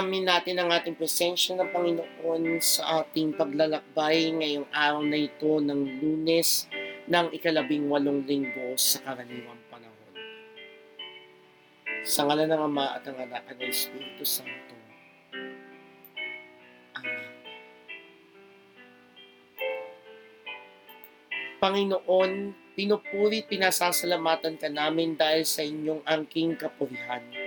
Alamin natin ang ating presensya ng Panginoon sa ating paglalakbay ngayong araw na ito ng lunes ng ikalabing walong linggo sa karaniwang panahon. Sa ngala ng Ama at ang Anak at ng Espiritu Santo. Amen. Panginoon, pinupuri pinasasalamatan ka namin dahil sa inyong angking kapurihan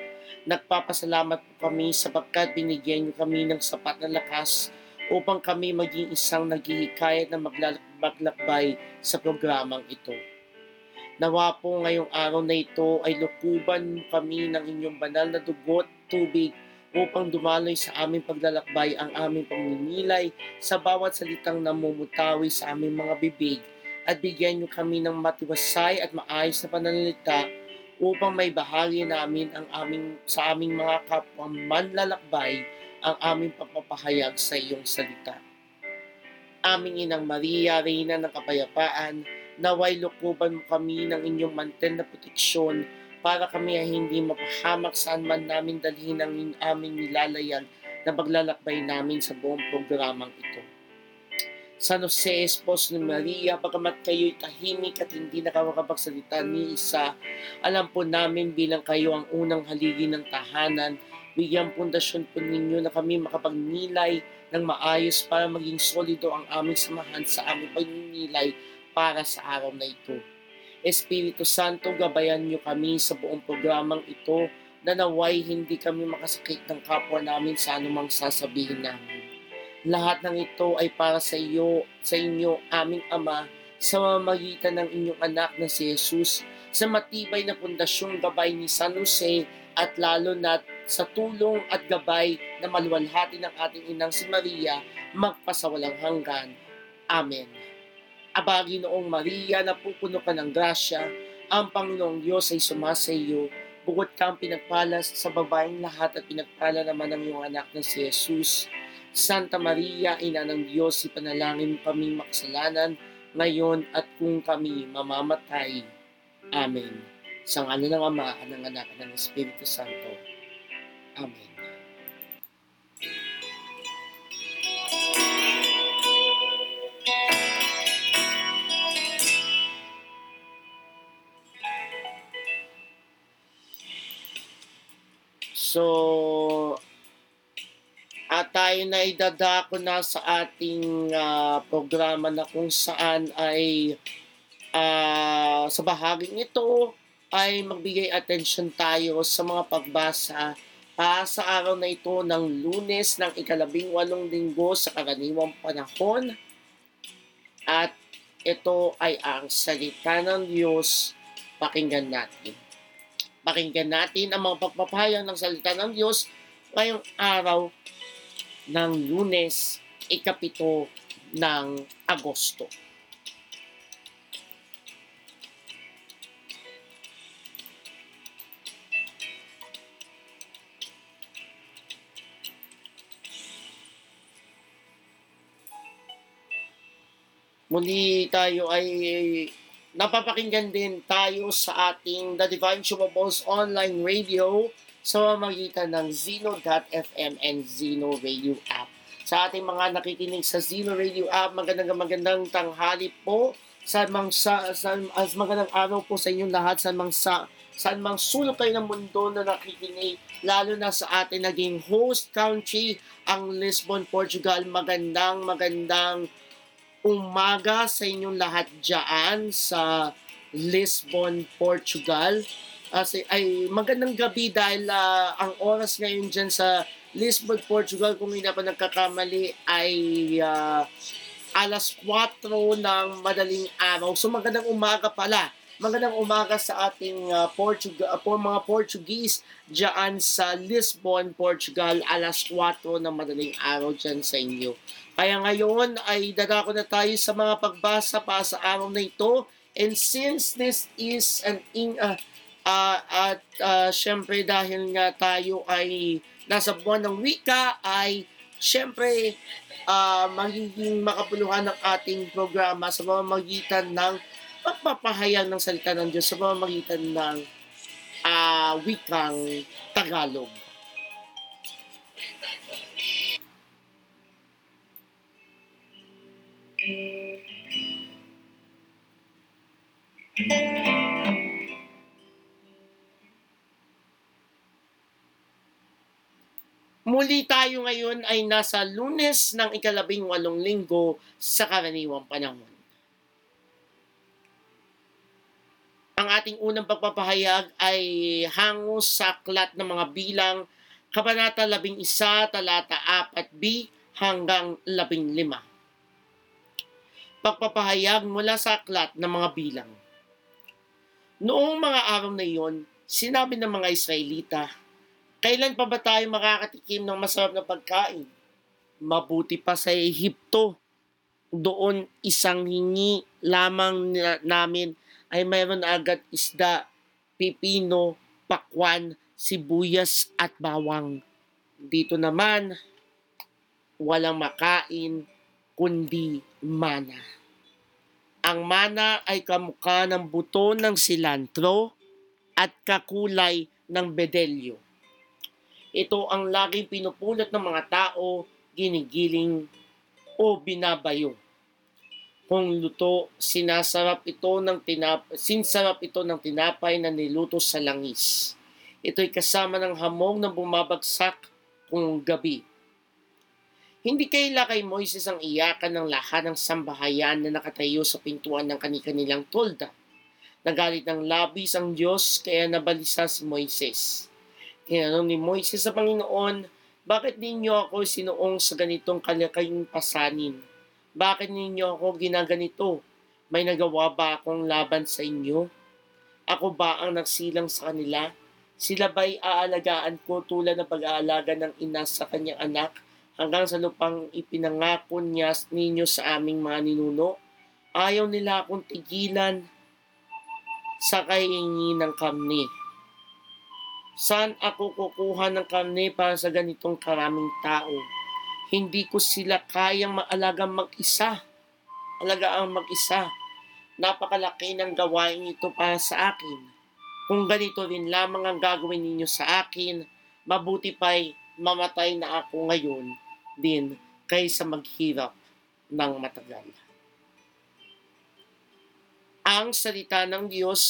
Nagpapasalamat po kami sapagkat binigyan niyo kami ng sapat na lakas upang kami maging isang naghihikayat na maglakbay sa programang ito. Nawa po ngayong araw na ito ay lukuban kami ng inyong banal na dugot, tubig, upang dumaloy sa aming paglalakbay ang aming pagninilay sa bawat salitang namumutawi sa aming mga bibig at bigyan niyo kami ng matiwasay at maayos na pananalita upang may bahagi namin ang aming, sa aming mga kapwa manlalakbay ang aming pagpapahayag sa iyong salita. Aming Inang Maria, Reyna ng Kapayapaan, naway lukuban mo kami ng inyong mantel na proteksyon para kami ay hindi mapahamak saan man namin dalhin ang aming nilalayag na paglalakbay namin sa buong programang ito. San Jose, Esposo ni Maria, bagamat kayo'y tahimik at hindi nakakapagsalita ni isa, alam po namin bilang kayo ang unang haligi ng tahanan, bigyan pundasyon po ninyo na kami makapagnilay ng maayos para maging solido ang aming samahan sa aming pagninilay para sa araw na ito. Espiritu Santo, gabayan niyo kami sa buong programang ito na naway hindi kami makasakit ng kapwa namin sa anumang sasabihin namin. Lahat ng ito ay para sa iyo, sa inyo, aming Ama, sa mamagitan ng inyong anak na si Jesus, sa matibay na pundasyong gabay ni San Jose at lalo na sa tulong at gabay na maluwalhati ng ating inang si Maria, magpasawalang hanggan. Amen. Abagi noong Maria na pupuno ka ng grasya, ang Panginoong Diyos ay sumasa iyo, bukod kang pinagpala sa babaeng lahat at pinagpala naman ng iyong anak na si Jesus. Santa Maria, Ina ng Diyos, ipanalangin kami makasalanan ngayon at kung kami mamamatay. Amen. Sa ngala ng Ama, ng Anak, at ng Espiritu Santo. Amen. So, at tayo na idadako na sa ating uh, programa na kung saan ay uh, sa bahaging ito ay magbigay attention tayo sa mga pagbasa pa sa araw na ito ng lunes ng ikalabing walong linggo sa karaniwang panahon. At ito ay ang salita ng Diyos. Pakinggan natin. Pakinggan natin ang mga pagpapahayag ng salita ng Diyos ngayong araw ng lunes, ikapito ng Agosto. Muli tayo ay napapakinggan din tayo sa ating The Divine Chumables online radio sa magitan ng Zeno.fm and Zeno Radio app. Sa ating mga nakikinig sa Zeno Radio app, magandang magandang tanghali po sa mang sa, sa as magandang araw po sa inyong lahat sa mang sa saan mang sulok kayo ng mundo na nakikinig, lalo na sa ating naging host country, ang Lisbon, Portugal. Magandang, magandang umaga sa inyong lahat dyan sa Lisbon, Portugal. Kasi ay magandang gabi dahil uh, ang oras ngayon dyan sa Lisbon, Portugal, kung hindi pa nagkakamali, ay uh, alas 4 ng madaling araw. So magandang umaga pala. Magandang umaga sa ating uh, Portugal, uh, mga Portuguese dyan sa Lisbon, Portugal, alas 4 ng madaling araw dyan sa inyo. Kaya ngayon ay dadako na tayo sa mga pagbasa pa sa araw na ito. And since this is an in, uh, Uh, at uh, syempre dahil nga tayo ay nasa buwan ng wika ay syempre uh, magiging makapuluhan ng ating programa sa pamamagitan ng pagpapahayag ng salita ng Diyos sa pamamagitan ng uh, wikang Tagalog. Thank you. Muli tayo ngayon ay nasa lunes ng ikalabing walong linggo sa karaniwang panahon. Ang ating unang pagpapahayag ay hango sa aklat ng mga bilang, Kabanata 11, talata 4b hanggang 15. Pagpapahayag mula sa aklat ng mga bilang. Noong mga araw na iyon, sinabi ng mga Israelita, Kailan pa ba tayo makakatikim ng masarap na pagkain? Mabuti pa sa Ehipto. Doon isang hingi lamang na, namin ay mayroon agad isda, pipino, pakwan, sibuyas at bawang. Dito naman, walang makain kundi mana. Ang mana ay kamukha ng buto ng silantro at kakulay ng bedelyo ito ang laging pinupulot ng mga tao, ginigiling o binabayo. Kung luto, sinasarap ito ng tinap sinsarap ito ng tinapay na niluto sa langis. Ito'y kasama ng hamog na bumabagsak kung gabi. Hindi kaila kay Moises ang iyakan ng lahat ng sambahayan na nakatayo sa pintuan ng kanilang tolda. Nagalit ng labis ang Diyos kaya nabalisa si Moises. Tinanong ni Moises sa Panginoon, bakit ninyo ako sinuong sa ganitong kalakayong pasanin? Bakit ninyo ako ginaganito? May nagawa ba akong laban sa inyo? Ako ba ang nagsilang sa kanila? Sila ba'y aalagaan ko tulad ng pag-aalaga ng ina sa kanyang anak hanggang sa lupang ipinangako niya ninyo sa aming mga ninuno? Ayaw nila akong tigilan sa kaingi ng kami Saan ako kukuha ng karne para sa ganitong karaming tao? Hindi ko sila kayang maalagang mag-isa. Alagaan mag-isa. Napakalaki ng gawain ito para sa akin. Kung ganito rin lamang ang gagawin ninyo sa akin, mabuti pa'y mamatay na ako ngayon din kaysa maghirap ng matagal. Ang salita ng Diyos,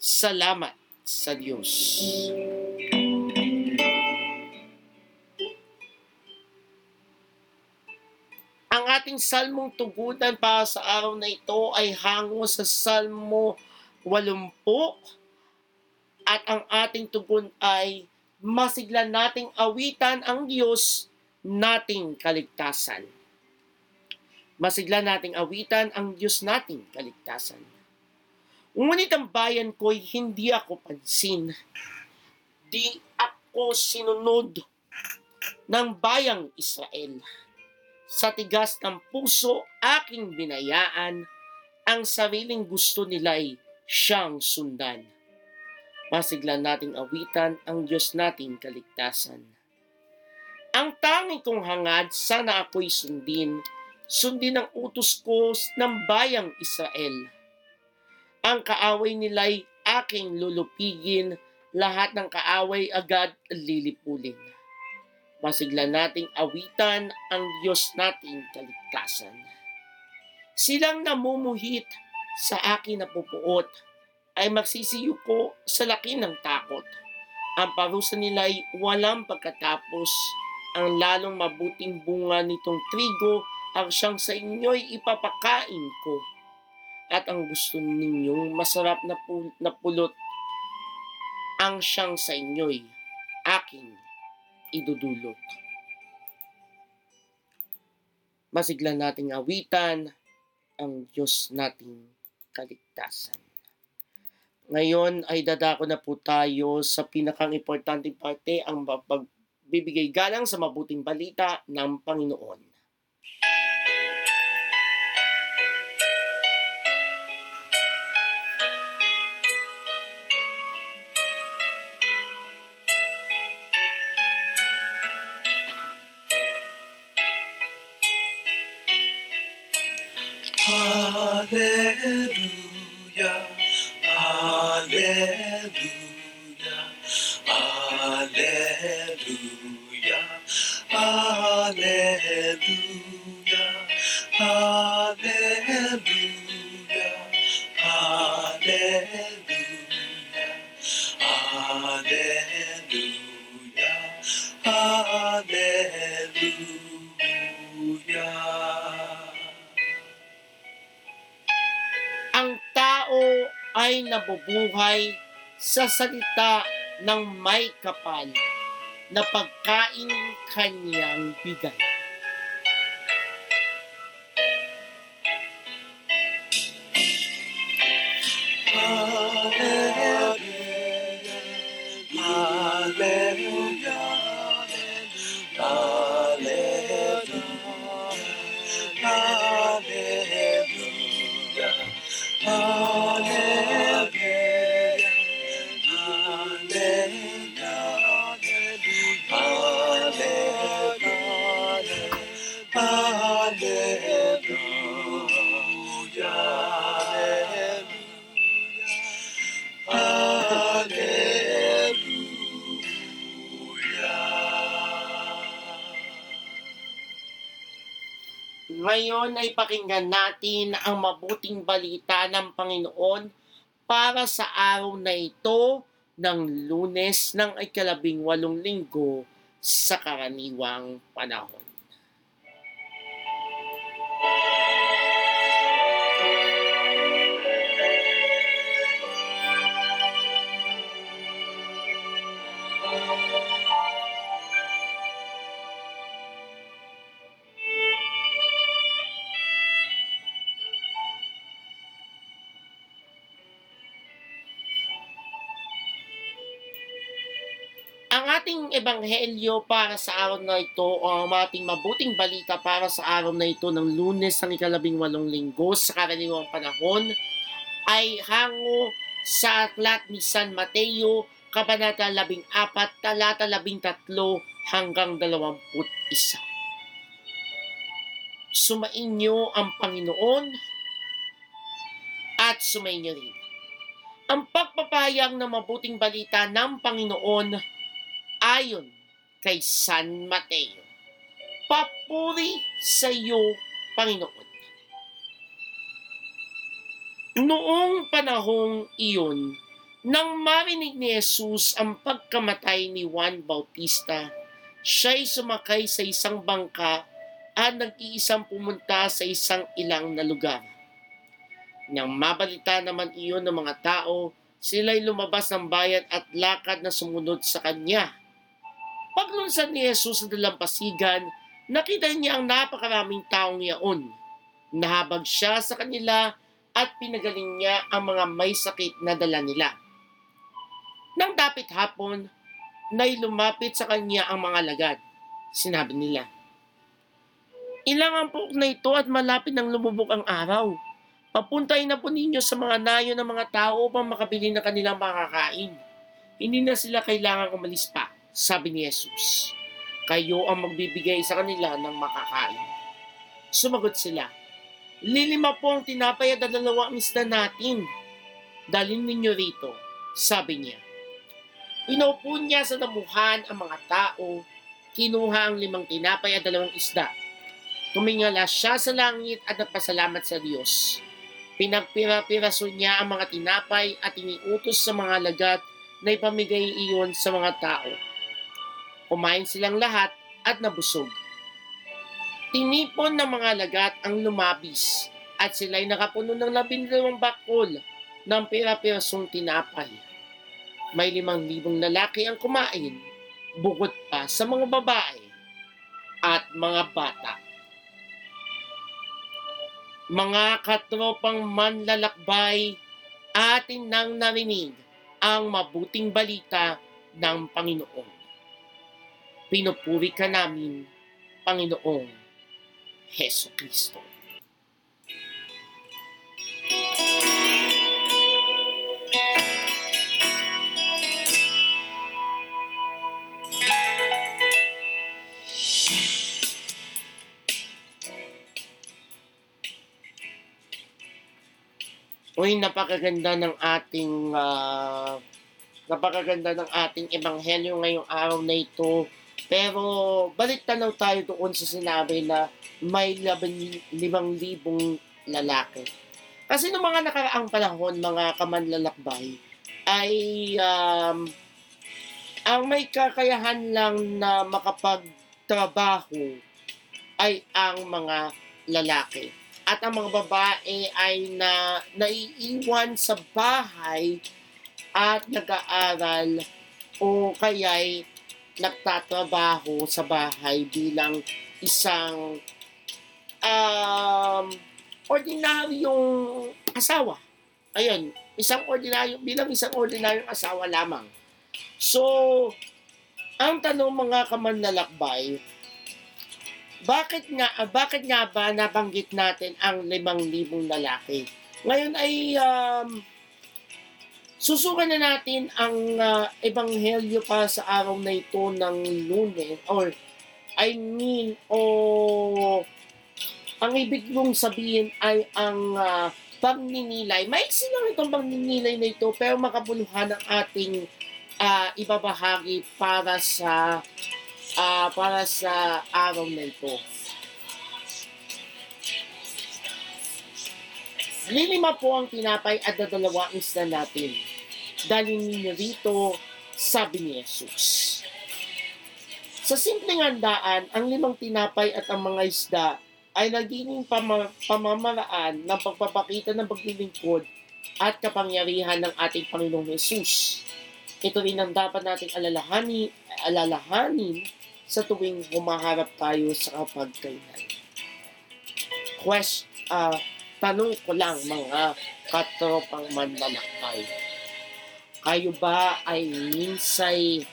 salamat sa Diyos. Ang ating salmong tugunan para sa araw na ito ay hango sa Salmo 80 at ang ating tugon ay masigla nating awitan ang Diyos nating kaligtasan. Masigla nating awitan ang Diyos nating kaligtasan. Ngunit ang bayan ko'y hindi ako pansin. Di ako sinunod ng bayang Israel. Sa tigas ng puso aking binayaan, ang sariling gusto nila'y siyang sundan. Masigla nating awitan ang Diyos nating kaligtasan. Ang tanging kong hangad, sana ako'y sundin, sundin ang utos ko ng bayang Israel ang kaaway nila'y aking lulupigin, lahat ng kaaway agad lilipulin. Masigla nating awitan ang Diyos nating kaligtasan. Silang namumuhit sa akin na pupuot ay magsisiyuko sa laki ng takot. Ang parusa nila'y walang pagkatapos. Ang lalong mabuting bunga nitong trigo ang siyang sa inyo'y ipapakain ko at ang gusto ninyong masarap na, pul- na pulot ang siyang sa inyo'y aking idudulot. Masigla nating awitan ang Diyos nating kaligtasan. Ngayon ay dadako na po tayo sa pinakang importanteng parte, ang pagbibigay galang sa mabuting balita ng Panginoon. Ay nabubuhay sa salita ng may kapal na pagkain kanyang bigay. Ngayon ay pakinggan natin ang mabuting balita ng Panginoon para sa araw na ito ng lunes ng ikalabing walong linggo sa karaniwang panahon. Ating ebanghelyo para sa araw na ito o ang ating mabuting balita para sa araw na ito ng lunes ng ikalabing walong linggo sa karaniwang panahon ay hango sa aklat ni San Mateo, Kabanata 14, talata 13 hanggang 21. Sumainyo ang Panginoon at sumainyo rin. Ang pagpapayag ng mabuting balita ng Panginoon ayon kay San Mateo. Papuri sa iyo, Panginoon. Noong panahong iyon, nang marinig ni Jesus ang pagkamatay ni Juan Bautista, siya'y sumakay sa isang bangka at nag-iisang pumunta sa isang ilang na lugar. Nang mabalita naman iyon ng mga tao, sila'y lumabas ng bayan at lakad na sumunod sa kanya. Paglunsad ni Jesus sa dalampasigan, nakita niya ang napakaraming taong yaon. Nahabag siya sa kanila at pinagaling niya ang mga may sakit na dala nila. Nang dapit hapon, na'y lumapit sa kanya ang mga lagad. Sinabi nila, Ilang ampok na ito at malapit nang lumubog ang araw. Papuntay na po ninyo sa mga nayo ng mga tao upang makabili na kanilang makakain. Hindi na sila kailangang umalis pa, sabi ni Jesus. Kayo ang magbibigay sa kanila ng makakain. Sumagot sila, Lilima po ang tinapay at dalawa ang isda natin. Dalhin ninyo rito, sabi niya. Inupo niya sa damuhan ang mga tao, kinuha ang limang tinapay at dalawang isda. Tumingala siya sa langit at napasalamat sa Diyos. Pinagpira-piraso niya ang mga tinapay at iniutos sa mga lagat na ipamigay iyon sa mga tao. Kumain silang lahat at nabusog. Tinipon ng mga lagat ang lumabis at sila'y nakapuno ng labindalawang bakol ng pira-pirasong tinapay. May limang libong lalaki ang kumain, bukod pa sa mga babae at mga bata. Mga katropang manlalakbay, atin nang narinig ang mabuting balita ng Panginoon. Pinupuri ka namin, Panginoong Heso Kristo. Uy, napakaganda ng ating ah, napakaganda ng ating ebanghelyo ngayong araw na ito. Pero balik tanaw tayo doon sa sinabi na may limang libong lalaki. Kasi noong mga nakaraang panahon, mga kamanlalakbay, ay um, ang may kakayahan lang na makapagtrabaho ay ang mga lalaki. At ang mga babae ay na naiiwan sa bahay at nag-aaral o kaya'y nagtatrabaho sa bahay bilang isang um, ordinaryong asawa. Ayun, isang ordinaryo, bilang isang ordinaryong asawa lamang. So, ang tanong mga kamanlalakbay, bakit nga ah, bakit nga ba nabanggit natin ang limang libong lalaki? Ngayon ay um, susukan na natin ang ah, ebanghelyo para sa araw na ito ng lunes or I mean o ang ibig kong sabihin ay ang ah, pagninilay. May lang itong pagninilay na ito pero makabuluhan ang ating ah, ibabahagi para sa ah, para sa araw na ito. Lilima po ang tinapay at dadalawa isla natin. Dalhin ninyo rito, sabi ni Jesus. Sa simpleng handaan, ang limang tinapay at ang mga isda ay naging pama- pamamaraan ng pagpapakita ng paglilingkod at kapangyarihan ng ating Panginoong Jesus. Ito rin ang dapat nating alalahanin, alalahanin sa tuwing humaharap tayo sa kapagkainan. Quest, ah, tanong ko lang mga katropang manlalakbay. Kayo ba ay minsay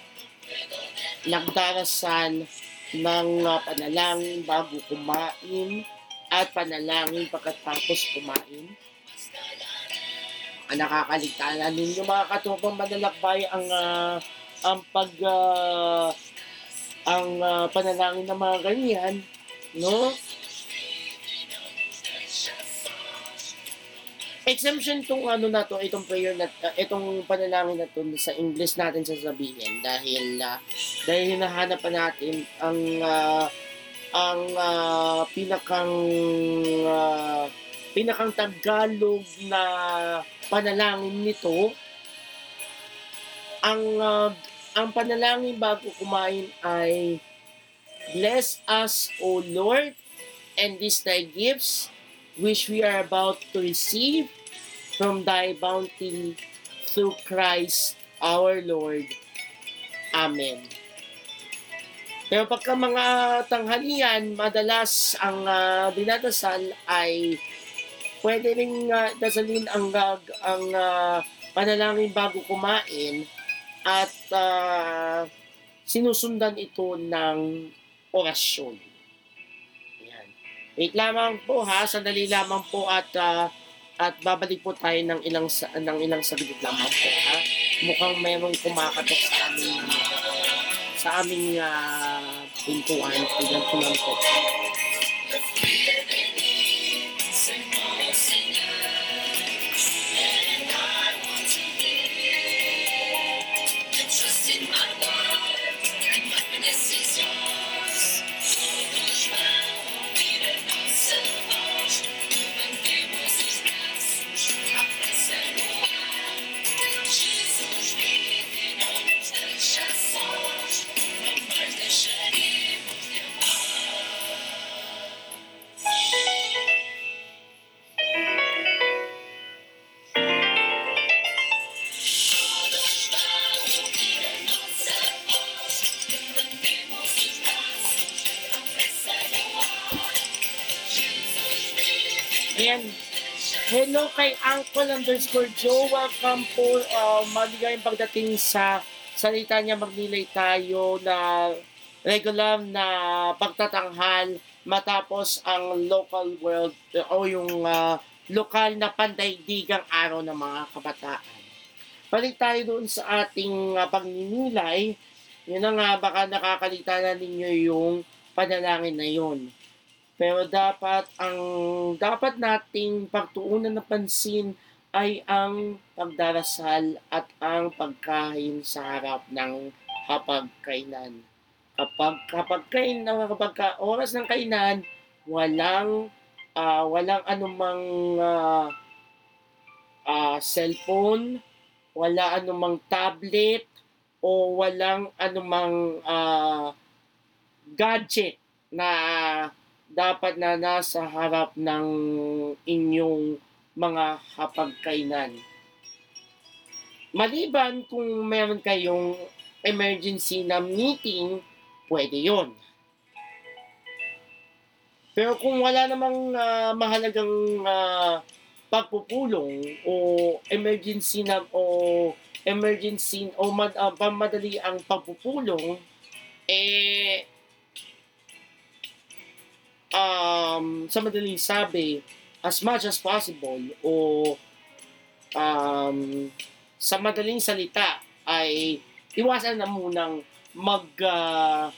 nagdarasal ng ah, panalangin bago kumain at panalangin pagkatapos kumain? Ang nakakaligtanan ninyo mga katropang manlalakbay ang ah, ang pag ah, ang ah, panalangin ng mga ganyan, no? Exemption tong ano na to, itong prayer na uh, itong panalangin na to sa English natin sasabihin. Dahil uh, dahil hinahanap pa natin ang ah, ang ah, pinakang ah, pinakang Tagalog na panalangin nito. Ang ah, ang panalangin bago kumain ay Bless us, O Lord, and these thy gifts which we are about to receive from thy bounty through Christ our Lord. Amen. Pero pagka mga tanghalian, madalas ang uh, dinadasal ay pwede rin uh, dasalin ang, gag- ang ah, panalangin bago kumain at ah, sinusundan ito ng orasyon. Ayan. Wait lamang po ha, sandali lamang po at ah, at babalik po tayo ng ilang sa, ng ilang saglit lamang po ha. Mukhang mayroong kumakatok sa aming sa aming uh, pintuan. Tignan ko lang po. Kay Uncle underscore Joe. Welcome po. Uh, maligayang pagdating sa salita niya magnilay tayo na regular na pagtatanghal matapos ang local world o yung ah, lokal na pandaigdigang araw ng mga kabataan. Balik tayo doon sa ating uh, pagninilay. Yun na nga, baka nakakalita na ninyo yung panalangin na yun. Pero dapat ang dapat nating pagtuunan ng pansin ay ang pagdarasal at ang pagkain sa harap ng hapagkainan. Kapag kapag kain kapag ka, oras ng kainan, walang ah, walang anumang ah, ah, cellphone, wala anumang tablet o walang anumang ah, gadget na dapat na nasa harap ng inyong mga hapagkainan. Maliban kung meron kayong emergency na meeting, pwede yon. Pero kung wala namang ah, mahalagang ah, pagpupulong o emergency na o emergency o mad, pamadali ang pagpupulong, eh, um, sa madaling sabi, as much as possible o um, sa madaling salita ay iwasan na munang mag ah,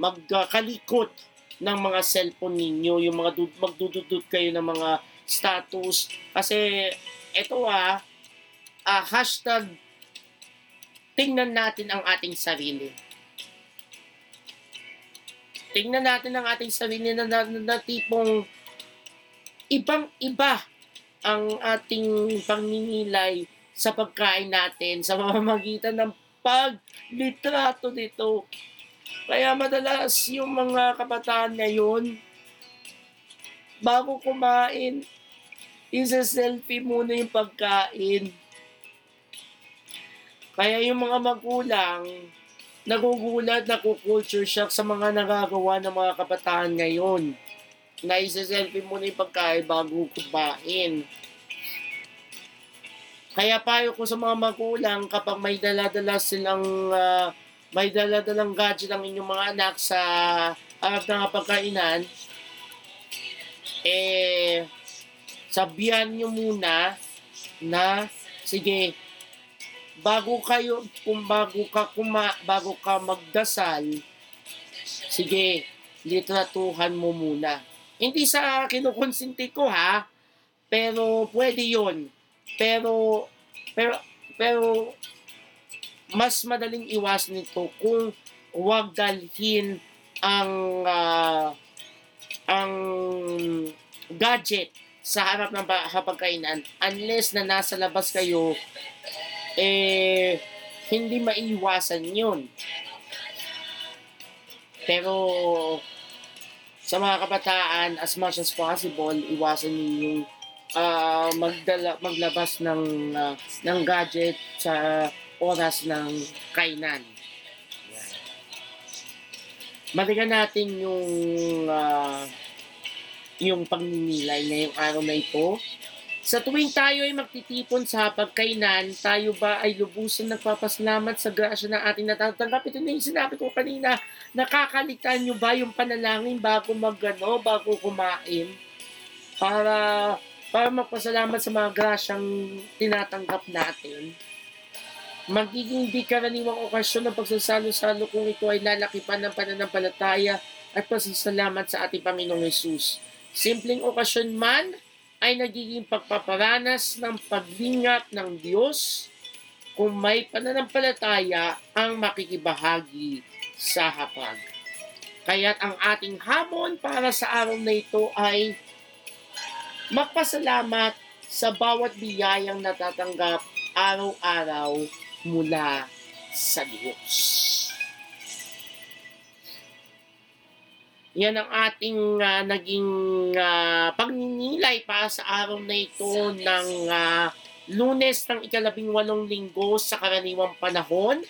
magkalikot ng mga cellphone ninyo, yung mga dud- magdududod kayo ng mga status kasi ito ah, ah hashtag tingnan natin ang ating sarili. Tingnan natin ang ating sarili na, na, na, na tipong ibang-iba ang ating pagninilay sa pagkain natin sa pamamagitan ng paglitrato nito. Kaya madalas yung mga kabataan ngayon, bago kumain, isa-selfie muna yung pagkain. Kaya yung mga magulang, nagugulat, naku-culture shock sa mga nagagawa ng mga kabataan ngayon. Na isa-selfie muna yung pagkain bago kumain. Kaya payo ko sa mga magulang kapag may dala-dala silang ah, may dala-dalang gadget ang inyong mga anak sa harap ng pagkainan, eh, sabihan nyo muna na, sige, bago kayo, kung bago ka kuma, bago ka magdasal, sige, litratuhan mo muna. Hindi sa kinukonsinti ko ha, pero pwede yon Pero, pero, pero, mas madaling iwas nito kung huwag dalhin ang ah, ang gadget sa harap ng hapagkainan unless na nasa labas kayo eh hindi maiwasan yun pero sa mga kabataan as much as possible iwasan ninyong ah, magdala maglabas ng ah, ng gadget sa oras ng kainan. Balikan natin yung ah, yung pagninilay ngayong araw na ito. Sa tuwing tayo ay magtitipon sa pagkainan, tayo ba ay lubusan nagpapasalamat sa grasya na ating natatanggap? Ito na yung sinabi ko kanina, nakakalitan nyo ba yung panalangin bago magano, bago kumain? Para para magpasalamat sa mga grasyang tinatanggap natin magiging di karaniwang okasyon ng pagsasalo-salo kung ito ay lalakipan ng pananampalataya at pasasalamat sa ating Panginoong Yesus. Simpleng okasyon man ay nagiging pagpaparanas ng paglingap ng Diyos kung may pananampalataya ang makikibahagi sa hapag. Kaya't ang ating hamon para sa araw na ito ay magpasalamat sa bawat biyayang natatanggap araw-araw mula sa Diyos. Yan ang ating ah, naging ah, pagninilay para sa araw na ito ng ah, lunes ng ikalabing walong linggo sa karaniwang panahon